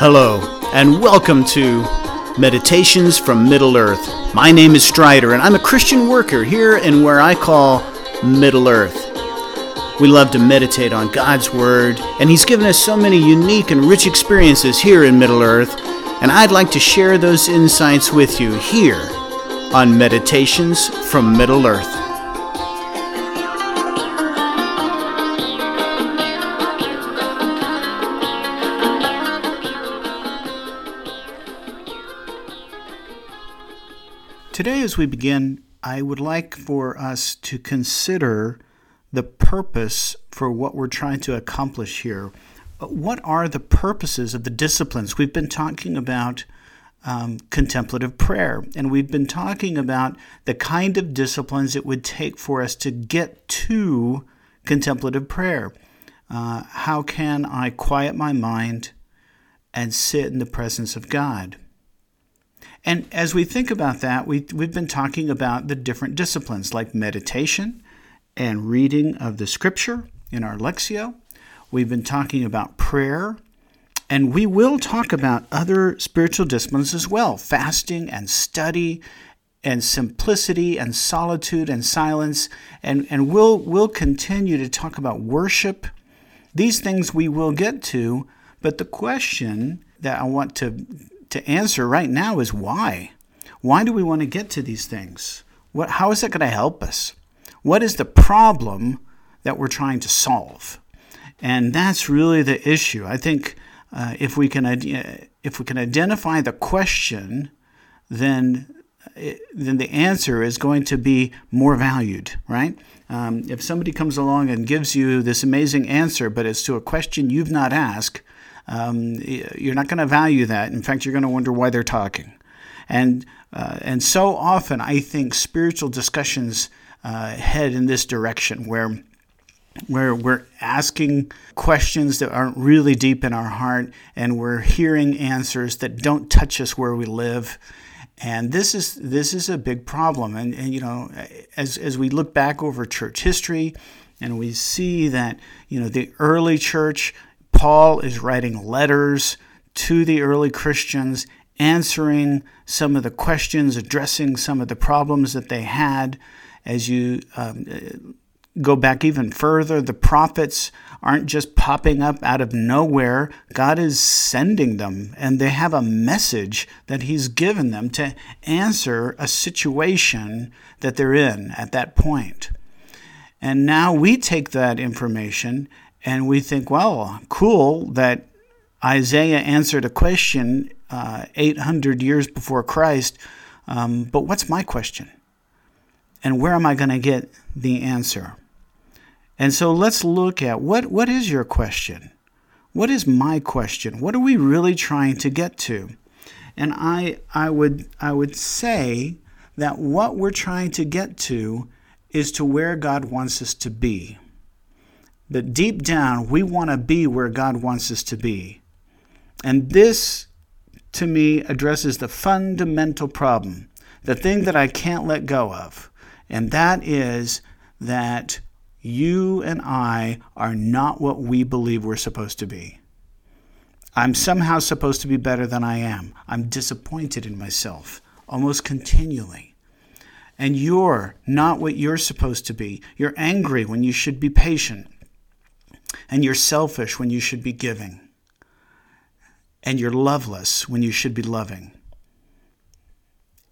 Hello, and welcome to Meditations from Middle Earth. My name is Strider, and I'm a Christian worker here in where I call Middle Earth. We love to meditate on God's Word, and He's given us so many unique and rich experiences here in Middle Earth, and I'd like to share those insights with you here on Meditations from Middle Earth. As we begin, I would like for us to consider the purpose for what we're trying to accomplish here. What are the purposes of the disciplines? We've been talking about um, contemplative prayer, and we've been talking about the kind of disciplines it would take for us to get to contemplative prayer. Uh, how can I quiet my mind and sit in the presence of God? And as we think about that, we, we've been talking about the different disciplines like meditation and reading of the scripture in our Lectio. We've been talking about prayer, and we will talk about other spiritual disciplines as well fasting and study and simplicity and solitude and silence. And, and we'll, we'll continue to talk about worship. These things we will get to, but the question that I want to to answer right now is why. Why do we want to get to these things? What, how is that going to help us? What is the problem that we're trying to solve? And that's really the issue. I think uh, if we can if we can identify the question, then then the answer is going to be more valued, right? Um, if somebody comes along and gives you this amazing answer, but it's to a question you've not asked, um, you're not going to value that. In fact, you're going to wonder why they're talking. And uh, and so often, I think spiritual discussions uh, head in this direction, where where we're asking questions that aren't really deep in our heart, and we're hearing answers that don't touch us where we live. And this is this is a big problem. And, and you know, as as we look back over church history, and we see that you know the early church Paul is writing letters to the early Christians, answering some of the questions, addressing some of the problems that they had. As you um, go back even further, the prophets aren't just popping up out of nowhere. God is sending them, and they have a message that He's given them to answer a situation that they're in at that point. And now we take that information and we think, well, cool that Isaiah answered a question uh, 800 years before Christ, um, but what's my question? And where am I going to get the answer? And so let's look at what, what is your question? What is my question? What are we really trying to get to? And I, I, would, I would say that what we're trying to get to is to where God wants us to be. But deep down, we want to be where God wants us to be. And this, to me, addresses the fundamental problem, the thing that I can't let go of. And that is that you and I are not what we believe we're supposed to be. I'm somehow supposed to be better than I am. I'm disappointed in myself almost continually. And you're not what you're supposed to be. You're angry when you should be patient and you're selfish when you should be giving, and you're loveless when you should be loving.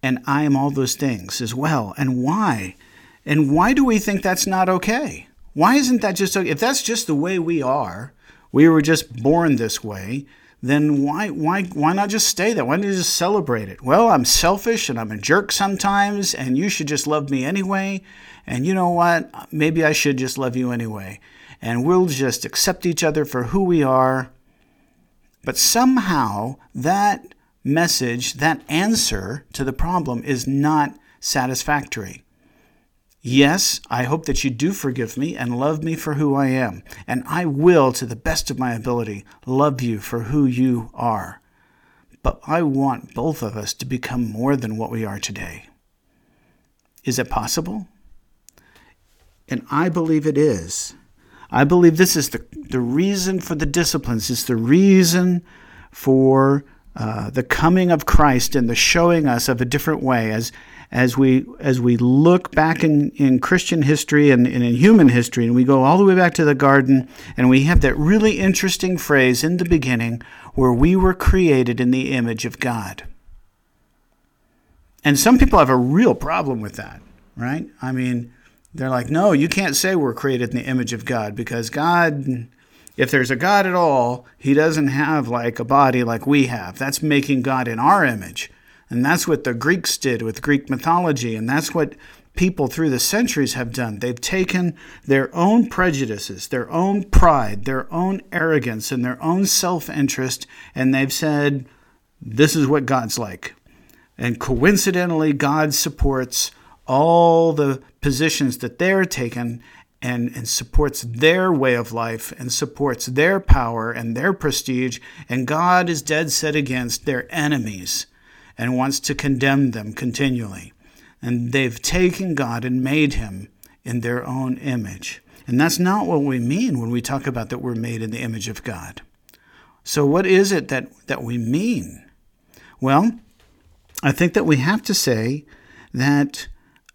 And I am all those things as well. And why? And why do we think that's not okay? Why isn't that just okay? If that's just the way we are, we were just born this way, then why why why not just stay there? Why not you just celebrate it? Well, I'm selfish and I'm a jerk sometimes, and you should just love me anyway. And you know what? Maybe I should just love you anyway and we'll just accept each other for who we are. But somehow that message, that answer to the problem is not satisfactory. Yes, I hope that you do forgive me and love me for who I am, and I will, to the best of my ability, love you for who you are. But I want both of us to become more than what we are today. Is it possible? And I believe it is. I believe this is the, the reason for the disciplines, it's the reason for uh, the coming of Christ and the showing us of a different way as as we as we look back in, in Christian history and, and in human history, and we go all the way back to the garden, and we have that really interesting phrase in the beginning where we were created in the image of God. And some people have a real problem with that, right? I mean, they're like, no, you can't say we're created in the image of God because God, if there's a God at all, he doesn't have like a body like we have. That's making God in our image. And that's what the Greeks did with Greek mythology. And that's what people through the centuries have done. They've taken their own prejudices, their own pride, their own arrogance, and their own self interest, and they've said, this is what God's like. And coincidentally, God supports all the positions that they're taken and, and supports their way of life and supports their power and their prestige. And God is dead set against their enemies and wants to condemn them continually. And they've taken God and made him in their own image. And that's not what we mean when we talk about that we're made in the image of God. So, what is it that, that we mean? Well, I think that we have to say that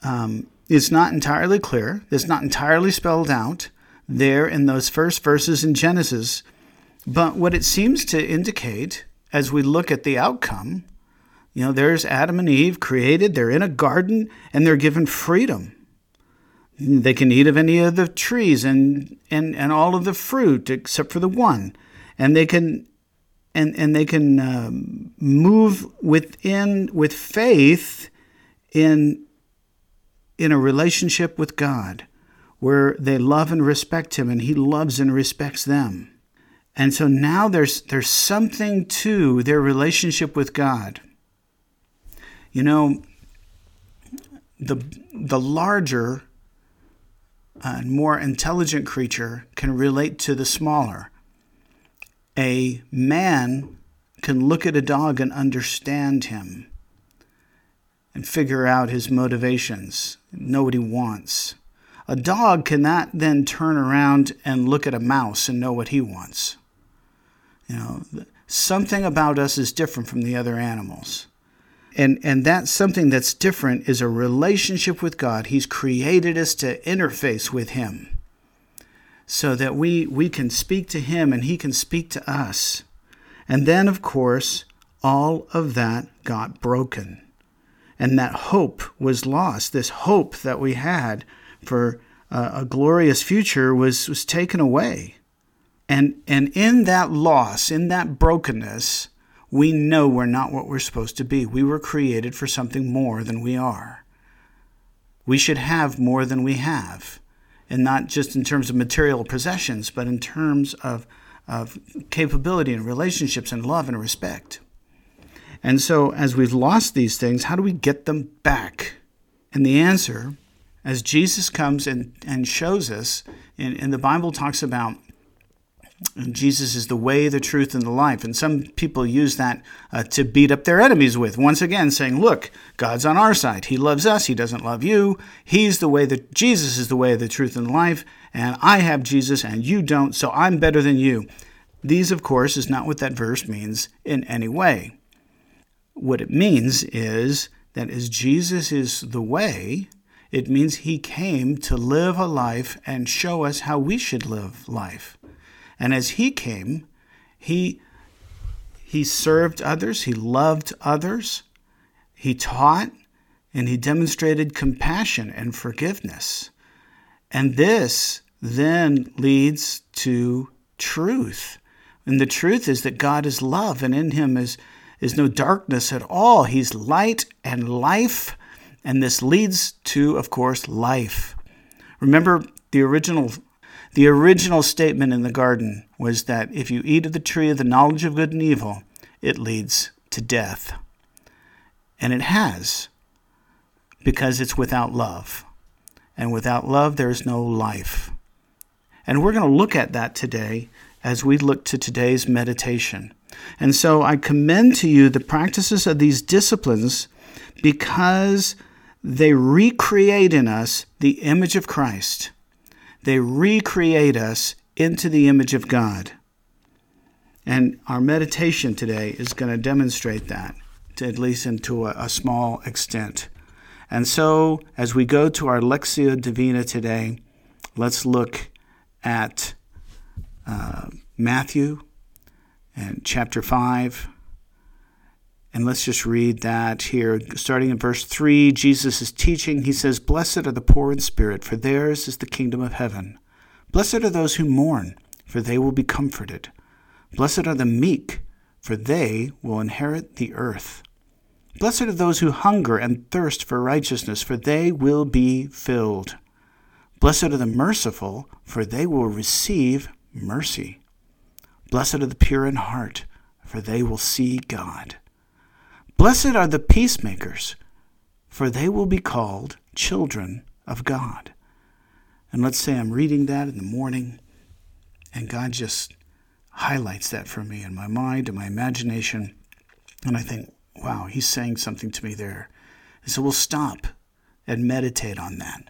um, it's not entirely clear, it's not entirely spelled out there in those first verses in Genesis. But what it seems to indicate as we look at the outcome you know, there's Adam and Eve created, they're in a garden, and they're given freedom. They can eat of any of the trees and, and, and all of the fruit except for the one. And they can and, and they can um, move within with faith in in a relationship with God where they love and respect him and he loves and respects them. And so now there's there's something to their relationship with God you know, the, the larger and more intelligent creature can relate to the smaller. A man can look at a dog and understand him and figure out his motivations, know what he wants. A dog cannot then turn around and look at a mouse and know what he wants. You know, something about us is different from the other animals. And, and that something that's different is a relationship with God. He's created us to interface with Him so that we, we can speak to Him and He can speak to us. And then, of course, all of that got broken. And that hope was lost. This hope that we had for a, a glorious future was, was taken away. And, and in that loss, in that brokenness, we know we're not what we're supposed to be. We were created for something more than we are. We should have more than we have, and not just in terms of material possessions, but in terms of, of capability and relationships and love and respect. And so, as we've lost these things, how do we get them back? And the answer, as Jesus comes and, and shows us, and, and the Bible talks about Jesus is the way, the truth, and the life. And some people use that uh, to beat up their enemies with. Once again, saying, look, God's on our side. He loves us. He doesn't love you. He's the way that Jesus is the way, the truth, and the life. And I have Jesus and you don't, so I'm better than you. These, of course, is not what that verse means in any way. What it means is that as Jesus is the way, it means he came to live a life and show us how we should live life. And as he came, he he served others, he loved others, he taught, and he demonstrated compassion and forgiveness. And this then leads to truth. And the truth is that God is love, and in him is, is no darkness at all. He's light and life, and this leads to, of course, life. Remember the original the original statement in the garden was that if you eat of the tree of the knowledge of good and evil, it leads to death. And it has, because it's without love. And without love, there is no life. And we're going to look at that today as we look to today's meditation. And so I commend to you the practices of these disciplines because they recreate in us the image of Christ they recreate us into the image of God. And our meditation today is going to demonstrate that, to at least into a, a small extent. And so, as we go to our Lectio Divina today, let's look at uh, Matthew and chapter 5. And let's just read that here. Starting in verse 3, Jesus is teaching. He says, Blessed are the poor in spirit, for theirs is the kingdom of heaven. Blessed are those who mourn, for they will be comforted. Blessed are the meek, for they will inherit the earth. Blessed are those who hunger and thirst for righteousness, for they will be filled. Blessed are the merciful, for they will receive mercy. Blessed are the pure in heart, for they will see God. Blessed are the peacemakers, for they will be called children of God. And let's say I'm reading that in the morning, and God just highlights that for me in my mind and my imagination. And I think, wow, he's saying something to me there. And so we'll stop and meditate on that.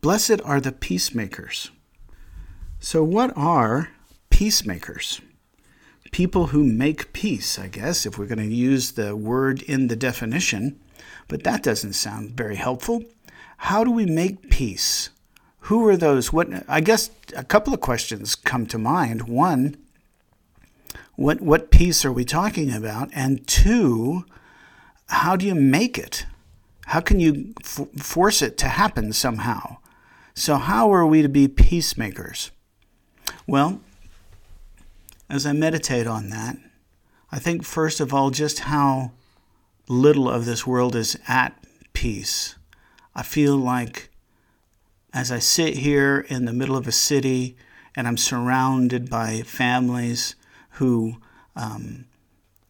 Blessed are the peacemakers. So, what are peacemakers? People who make peace, I guess, if we're going to use the word in the definition, but that doesn't sound very helpful. How do we make peace? Who are those? What I guess a couple of questions come to mind. One, what what peace are we talking about? And two, how do you make it? How can you f- force it to happen somehow? So how are we to be peacemakers? Well, as I meditate on that, I think first of all just how little of this world is at peace. I feel like as I sit here in the middle of a city and I'm surrounded by families who, um,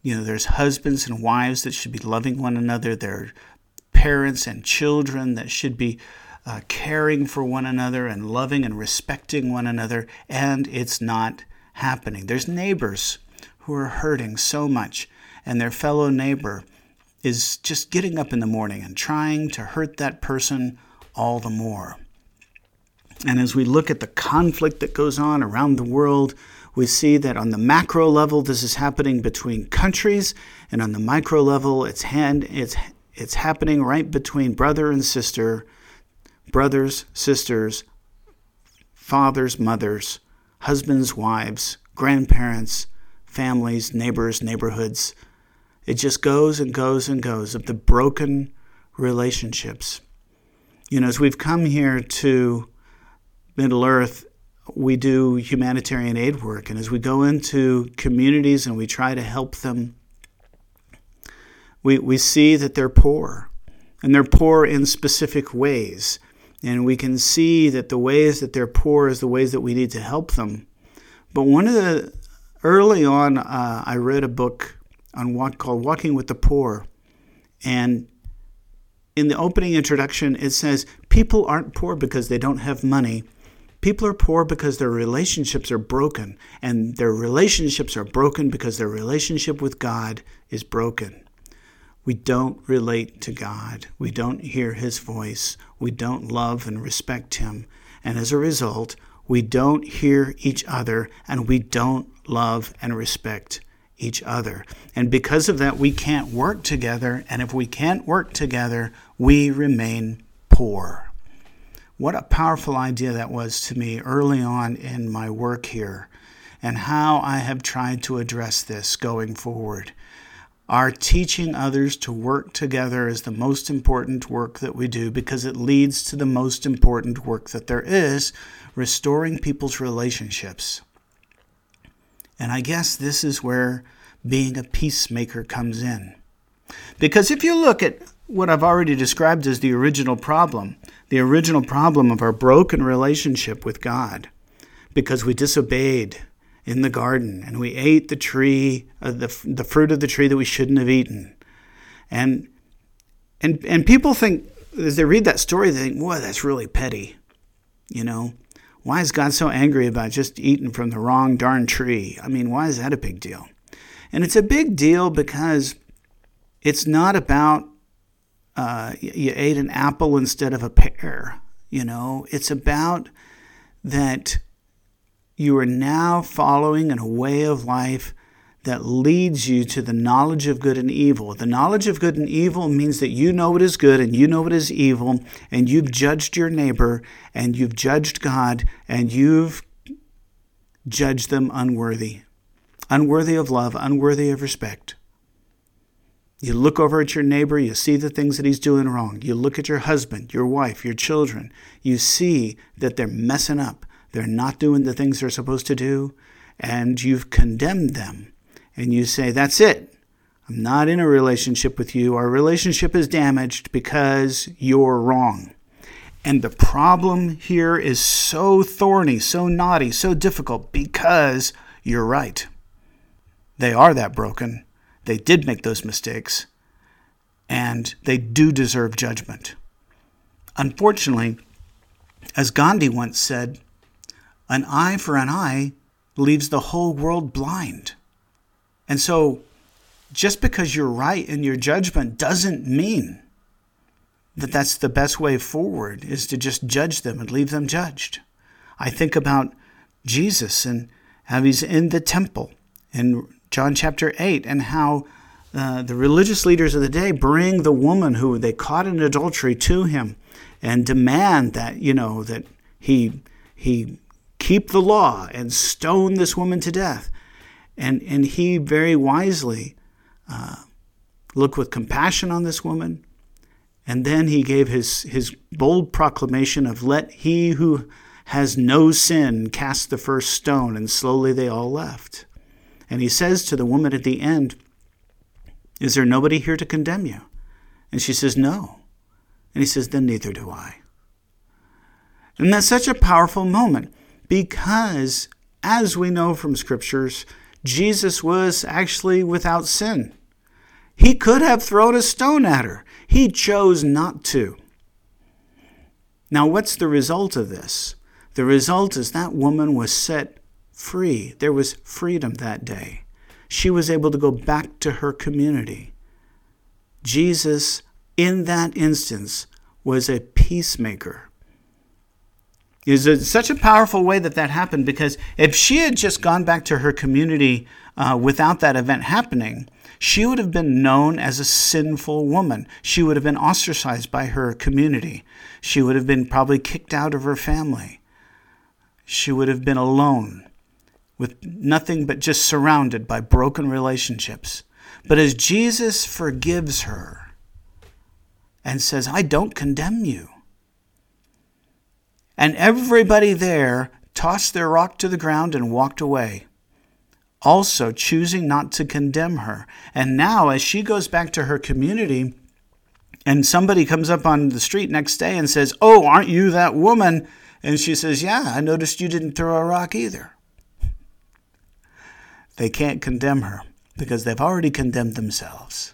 you know, there's husbands and wives that should be loving one another. There are parents and children that should be uh, caring for one another and loving and respecting one another, and it's not happening. There's neighbors who are hurting so much, and their fellow neighbor is just getting up in the morning and trying to hurt that person all the more. And as we look at the conflict that goes on around the world, we see that on the macro level, this is happening between countries, and on the micro level, it's, hand, it's, it's happening right between brother and sister, brothers, sisters, fathers, mothers, husbands, wives, grandparents, families, neighbors, neighborhoods. It just goes and goes and goes of the broken relationships. You know, as we've come here to Middle Earth, we do humanitarian aid work. And as we go into communities and we try to help them, we, we see that they're poor. And they're poor in specific ways. And we can see that the ways that they're poor is the ways that we need to help them. But one of the, early on, uh, I read a book on what called Walking with the Poor. And in the opening introduction, it says, People aren't poor because they don't have money. People are poor because their relationships are broken, and their relationships are broken because their relationship with God is broken. We don't relate to God. We don't hear His voice. We don't love and respect Him. And as a result, we don't hear each other and we don't love and respect each other. And because of that, we can't work together. And if we can't work together, we remain poor. What a powerful idea that was to me early on in my work here, and how I have tried to address this going forward. Our teaching others to work together is the most important work that we do because it leads to the most important work that there is restoring people's relationships. And I guess this is where being a peacemaker comes in. Because if you look at what I've already described as the original problem, the original problem of our broken relationship with God, because we disobeyed in the garden and we ate the tree, uh, the, the fruit of the tree that we shouldn't have eaten. And, and, and people think, as they read that story, they think, boy, that's really petty. You know, why is God so angry about just eating from the wrong darn tree? I mean, why is that a big deal? And it's a big deal because it's not about uh, you ate an apple instead of a pear. You know, it's about that you are now following in a way of life that leads you to the knowledge of good and evil. The knowledge of good and evil means that you know what is good and you know what is evil, and you've judged your neighbor and you've judged God and you've judged them unworthy, unworthy of love, unworthy of respect. You look over at your neighbor, you see the things that he's doing wrong. You look at your husband, your wife, your children. You see that they're messing up. They're not doing the things they're supposed to do, and you've condemned them and you say, That's it. I'm not in a relationship with you. Our relationship is damaged because you're wrong. And the problem here is so thorny, so knotty, so difficult because you're right. They are that broken. They did make those mistakes. And they do deserve judgment. Unfortunately, as Gandhi once said, an eye for an eye leaves the whole world blind. And so, just because you're right in your judgment doesn't mean that that's the best way forward is to just judge them and leave them judged. I think about Jesus and how he's in the temple in John chapter 8 and how uh, the religious leaders of the day bring the woman who they caught in adultery to him and demand that, you know, that he, he keep the law and stone this woman to death. And, and he very wisely uh, looked with compassion on this woman. And then he gave his, his bold proclamation of, Let he who has no sin cast the first stone. And slowly they all left. And he says to the woman at the end, Is there nobody here to condemn you? And she says, No. And he says, Then neither do I. And that's such a powerful moment because, as we know from scriptures, Jesus was actually without sin. He could have thrown a stone at her. He chose not to. Now, what's the result of this? The result is that woman was set free. There was freedom that day. She was able to go back to her community. Jesus, in that instance, was a peacemaker. Is such a powerful way that that happened because if she had just gone back to her community uh, without that event happening, she would have been known as a sinful woman. She would have been ostracized by her community. She would have been probably kicked out of her family. She would have been alone with nothing but just surrounded by broken relationships. But as Jesus forgives her and says, I don't condemn you, and everybody there tossed their rock to the ground and walked away, also choosing not to condemn her. And now, as she goes back to her community, and somebody comes up on the street next day and says, Oh, aren't you that woman? And she says, Yeah, I noticed you didn't throw a rock either. They can't condemn her because they've already condemned themselves.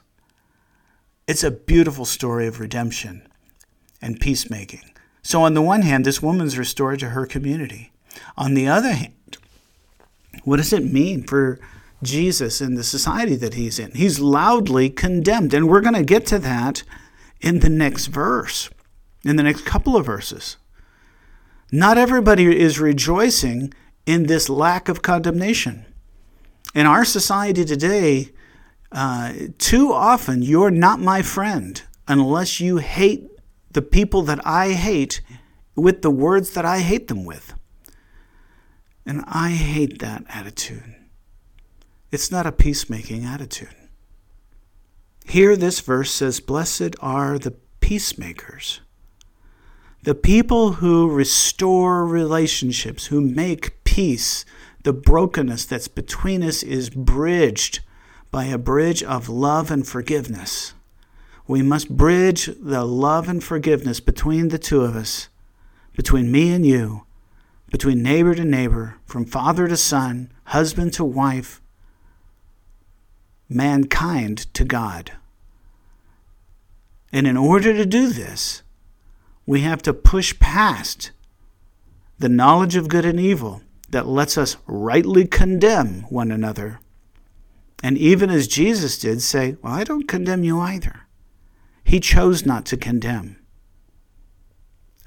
It's a beautiful story of redemption and peacemaking. So, on the one hand, this woman's restored to her community. On the other hand, what does it mean for Jesus in the society that he's in? He's loudly condemned. And we're going to get to that in the next verse, in the next couple of verses. Not everybody is rejoicing in this lack of condemnation. In our society today, uh, too often you're not my friend unless you hate the people that I hate with the words that I hate them with. And I hate that attitude. It's not a peacemaking attitude. Here, this verse says, Blessed are the peacemakers, the people who restore relationships, who make peace. The brokenness that's between us is bridged by a bridge of love and forgiveness. We must bridge the love and forgiveness between the two of us, between me and you, between neighbor to neighbor, from father to son, husband to wife, mankind to God. And in order to do this, we have to push past the knowledge of good and evil that lets us rightly condemn one another. And even as Jesus did, say, Well, I don't condemn you either. He chose not to condemn.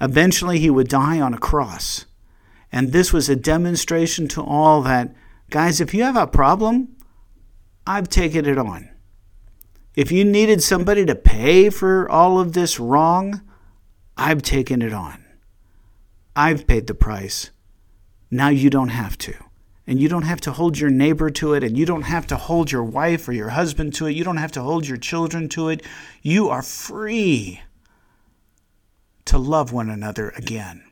Eventually, he would die on a cross. And this was a demonstration to all that, guys, if you have a problem, I've taken it on. If you needed somebody to pay for all of this wrong, I've taken it on. I've paid the price. Now you don't have to. And you don't have to hold your neighbor to it, and you don't have to hold your wife or your husband to it. You don't have to hold your children to it. You are free to love one another again.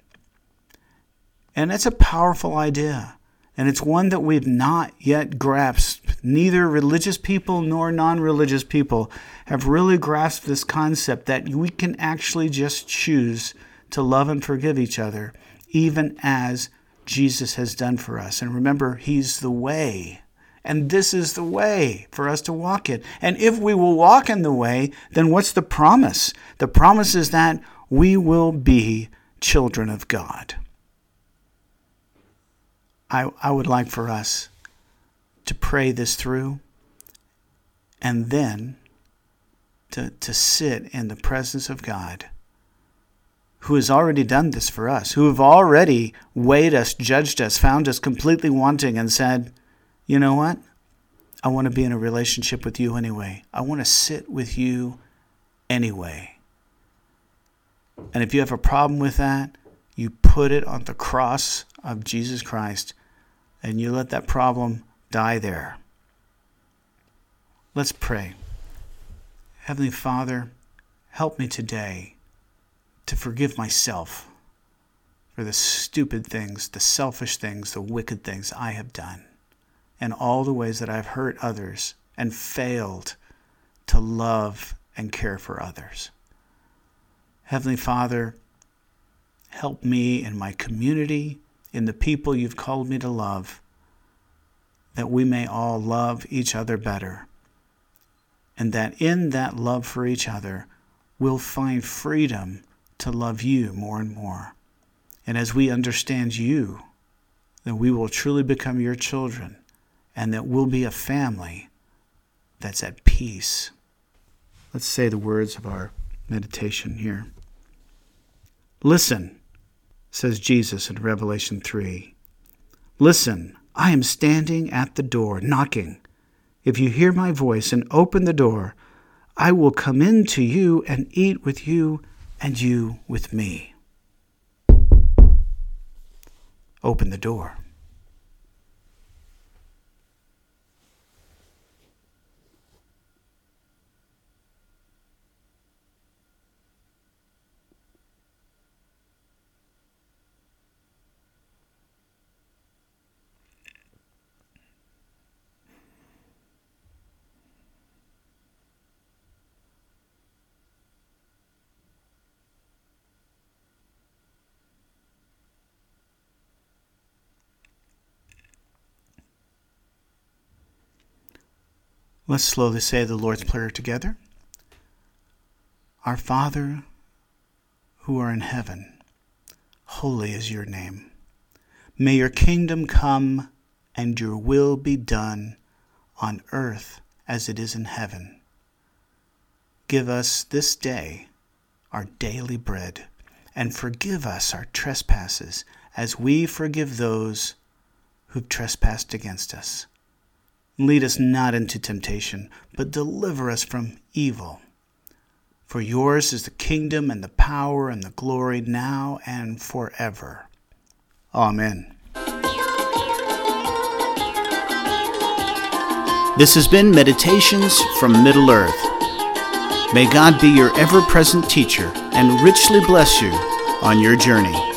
And that's a powerful idea. And it's one that we've not yet grasped. Neither religious people nor non religious people have really grasped this concept that we can actually just choose to love and forgive each other, even as Jesus has done for us. And remember, He's the way. And this is the way for us to walk it. And if we will walk in the way, then what's the promise? The promise is that we will be children of God. I, I would like for us to pray this through and then to, to sit in the presence of God who has already done this for us, who have already weighed us, judged us, found us completely wanting, and said, You know what? I want to be in a relationship with you anyway. I want to sit with you anyway. And if you have a problem with that, you put it on the cross of Jesus Christ and you let that problem die there. Let's pray. Heavenly Father, help me today to forgive myself for the stupid things, the selfish things, the wicked things I have done, and all the ways that I've hurt others and failed to love and care for others. Heavenly Father, help me in my community, in the people you've called me to love, that we may all love each other better, and that in that love for each other, we'll find freedom to love you more and more. And as we understand you, that we will truly become your children and that we'll be a family that's at peace. Let's say the words of our meditation here. Listen, says Jesus in Revelation 3. Listen, I am standing at the door, knocking. If you hear my voice and open the door, I will come in to you and eat with you and you with me. Open the door. Let's slowly say the Lord's Prayer together. Our Father, who are in heaven, holy is your name. May your kingdom come and your will be done on earth as it is in heaven. Give us this day our daily bread, and forgive us our trespasses as we forgive those who've trespassed against us Lead us not into temptation, but deliver us from evil. For yours is the kingdom and the power and the glory now and forever. Amen. This has been Meditations from Middle Earth. May God be your ever present teacher and richly bless you on your journey.